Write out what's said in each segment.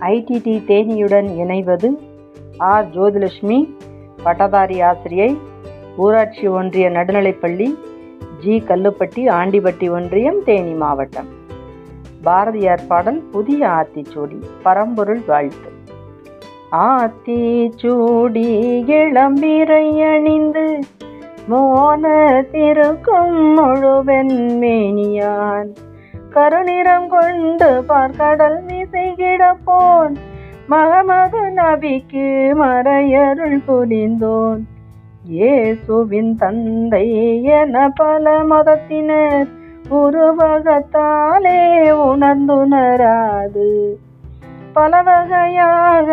IDD தேனியுடன் இணைவது R Jyothilakshmi பட்டதாரி ஆசிரியை ஊராட்சி ஒன்றிய நடுநிலைப்பள்ளி ஜி. கல்லுப்பட்டி ஆண்டிப்பட்டி ஒன்றியம் தேனி மாவட்டம். பாரதியார் பாடல் புதிய ஆத்திச்சூடி பரம்பொருள் வாழ்த்து. ஆத்திச்சூடி இளம்பிரை அணிந்து மோன திருக்கும் முழுவெண் மேனியான். கருநிறம் கொண்டு பார்க்கடல் மிசை கிடப்போன் மகமது நபிக்கு மறையருள் புரிந்தோன். இயேசுவின் தந்தை என பல மதத்தினர் உருவகத்தாலே உணர்ந்துணராது. பல வகையாக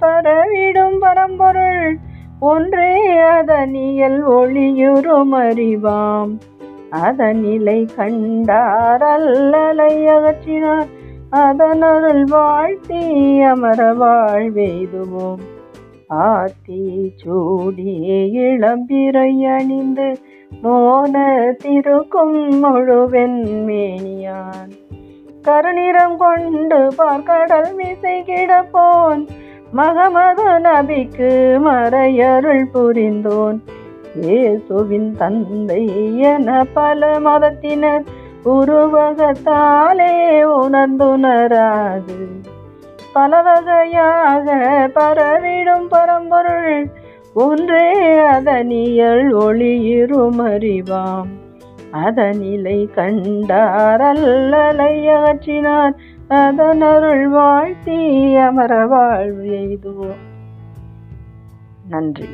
பரவிடும் பரம்பொருள் ஒன்றே அதனியல் ஒளியுறும் அறிவாம் அதனிலை கண்டார் அல்லலை அகற்றினார். அதனருள் வாழ்த்தி அமர வாழ்வெய்துவோம் ஆத்தி சூடி இளம்பிரை அணிந்து மோன திருக்கும் முழுவெண்மேனியான் கருநிறம் கொண்டு பார்க்கடல் மீசை கிடப்போன். மகமது நபிக்கு மறையருள் புரிந்தோன். இயேசுவின் தந்தை என பல மதத்தினர் உருவகத்தாலே உணர்ந்துணராது. பல வகையாக பரவிடும் பரம்பொருள் ஒன்றே அதனியல் ஒளியிரும் அறிவாம் அதனிலை கண்டார் அல்லலை அகற்றினார். அதனருள் வாழ்த்தி அமர வாழ்வு எய்துவோம். நன்றி.